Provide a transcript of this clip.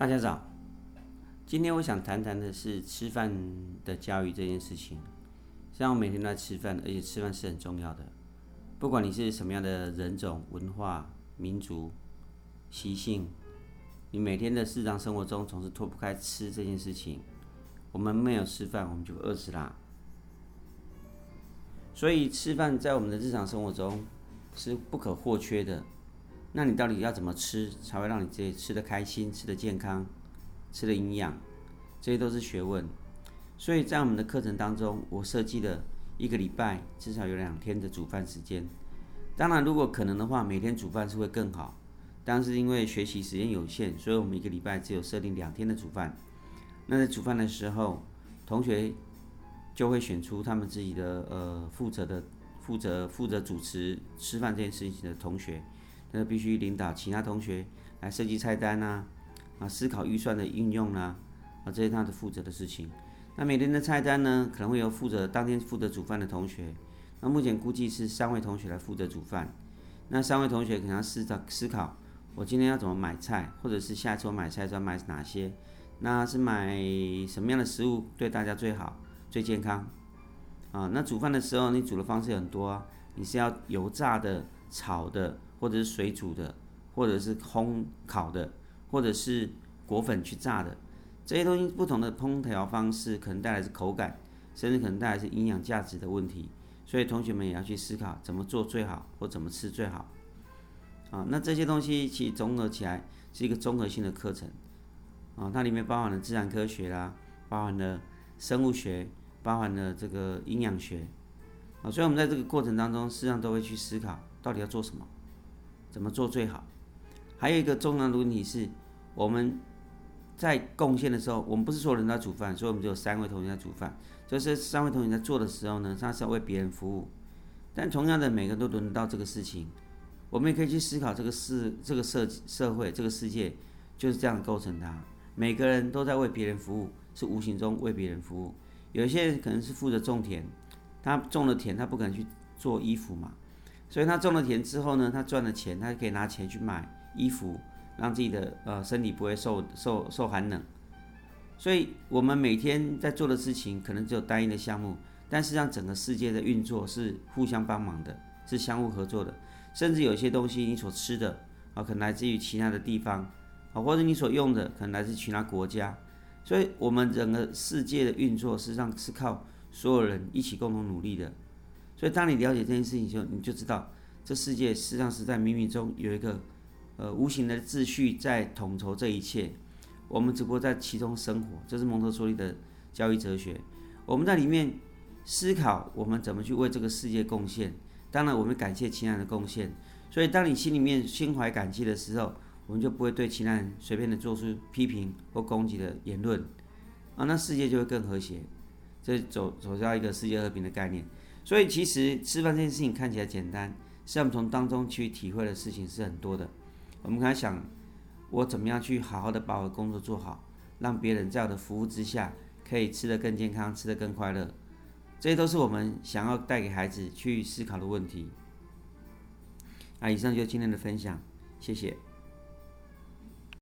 大家早，今天我想谈谈的是吃饭的教育这件事情。像我每天都在吃饭，而且吃饭是很重要的。不管你是什么样的人种、文化、民族、习性，你每天的日常生活中总是脱不开吃这件事情。我们没有吃饭，我们就饿死啦。所以吃饭在我们的日常生活中是不可或缺的。那你到底要怎么吃才会让你自己吃得开心、吃得健康、吃得营养？这些都是学问。所以在我们的课程当中，我设计了一个礼拜至少有两天的煮饭时间。当然，如果可能的话，每天煮饭是会更好。但是因为学习时间有限，所以我们一个礼拜只有设定两天的煮饭。那在煮饭的时候，同学就会选出他们自己的呃负责的负责负责主持吃饭这件事情的同学。那必须领导其他同学来设计菜单呐，啊，思考预算的运用啦，啊，这是他的负责的事情。那每天的菜单呢，可能会由负责当天负责煮饭的同学。那目前估计是三位同学来负责煮饭。那三位同学可能要思考思考，我今天要怎么买菜，或者是下次我买菜要买哪些？那是买什么样的食物对大家最好、最健康？啊，那煮饭的时候你煮的方式很多啊，你是要油炸的、炒的。或者是水煮的，或者是烘烤的，或者是裹粉去炸的，这些东西不同的烹调方式，可能带来是口感，甚至可能带来是营养价值的问题。所以同学们也要去思考怎么做最好，或怎么吃最好。啊，那这些东西其实综合起来是一个综合性的课程。啊，它里面包含了自然科学啦，包含了生物学，包含了这个营养学。啊，所以我们在这个过程当中，实际上都会去思考到底要做什么。怎么做最好？还有一个重要的问题是，我们在贡献的时候，我们不是所有人都在煮饭，所以我们只有三位同学在煮饭。就是三位同学在做的时候呢，他是要为别人服务。但同样的，每个人都轮得到这个事情，我们也可以去思考这个世、这个社社会、这个世界就是这样构成的。每个人都在为别人服务，是无形中为别人服务。有些人可能是负责种田，他种了田，他不可能去做衣服嘛。所以他种了田之后呢，他赚了钱，他可以拿钱去买衣服，让自己的呃身体不会受受受寒冷。所以我们每天在做的事情可能只有单一的项目，但实际上整个世界的运作是互相帮忙的，是相互合作的。甚至有些东西你所吃的啊，可能来自于其他的地方啊，或者你所用的可能来自其他国家。所以，我们整个世界的运作实际上是靠所有人一起共同努力的。所以，当你了解这件事情之后，你就知道，这世界实际上是在冥冥中有一个，呃，无形的秩序在统筹这一切。我们只不过在其中生活，这是蒙特梭利的教育哲学。我们在里面思考，我们怎么去为这个世界贡献。当然，我们感谢其他人的贡献。所以，当你心里面心怀感激的时候，我们就不会对其他人随便的做出批评或攻击的言论。啊，那世界就会更和谐。这走走向一个世界和平的概念。所以，其实吃饭这件事情看起来简单，实际上从当中去体会的事情是很多的。我们开始想，我怎么样去好好的把我的工作做好，让别人在我的服务之下可以吃得更健康，吃得更快乐。这些都是我们想要带给孩子去思考的问题。那以上就是今天的分享，谢谢。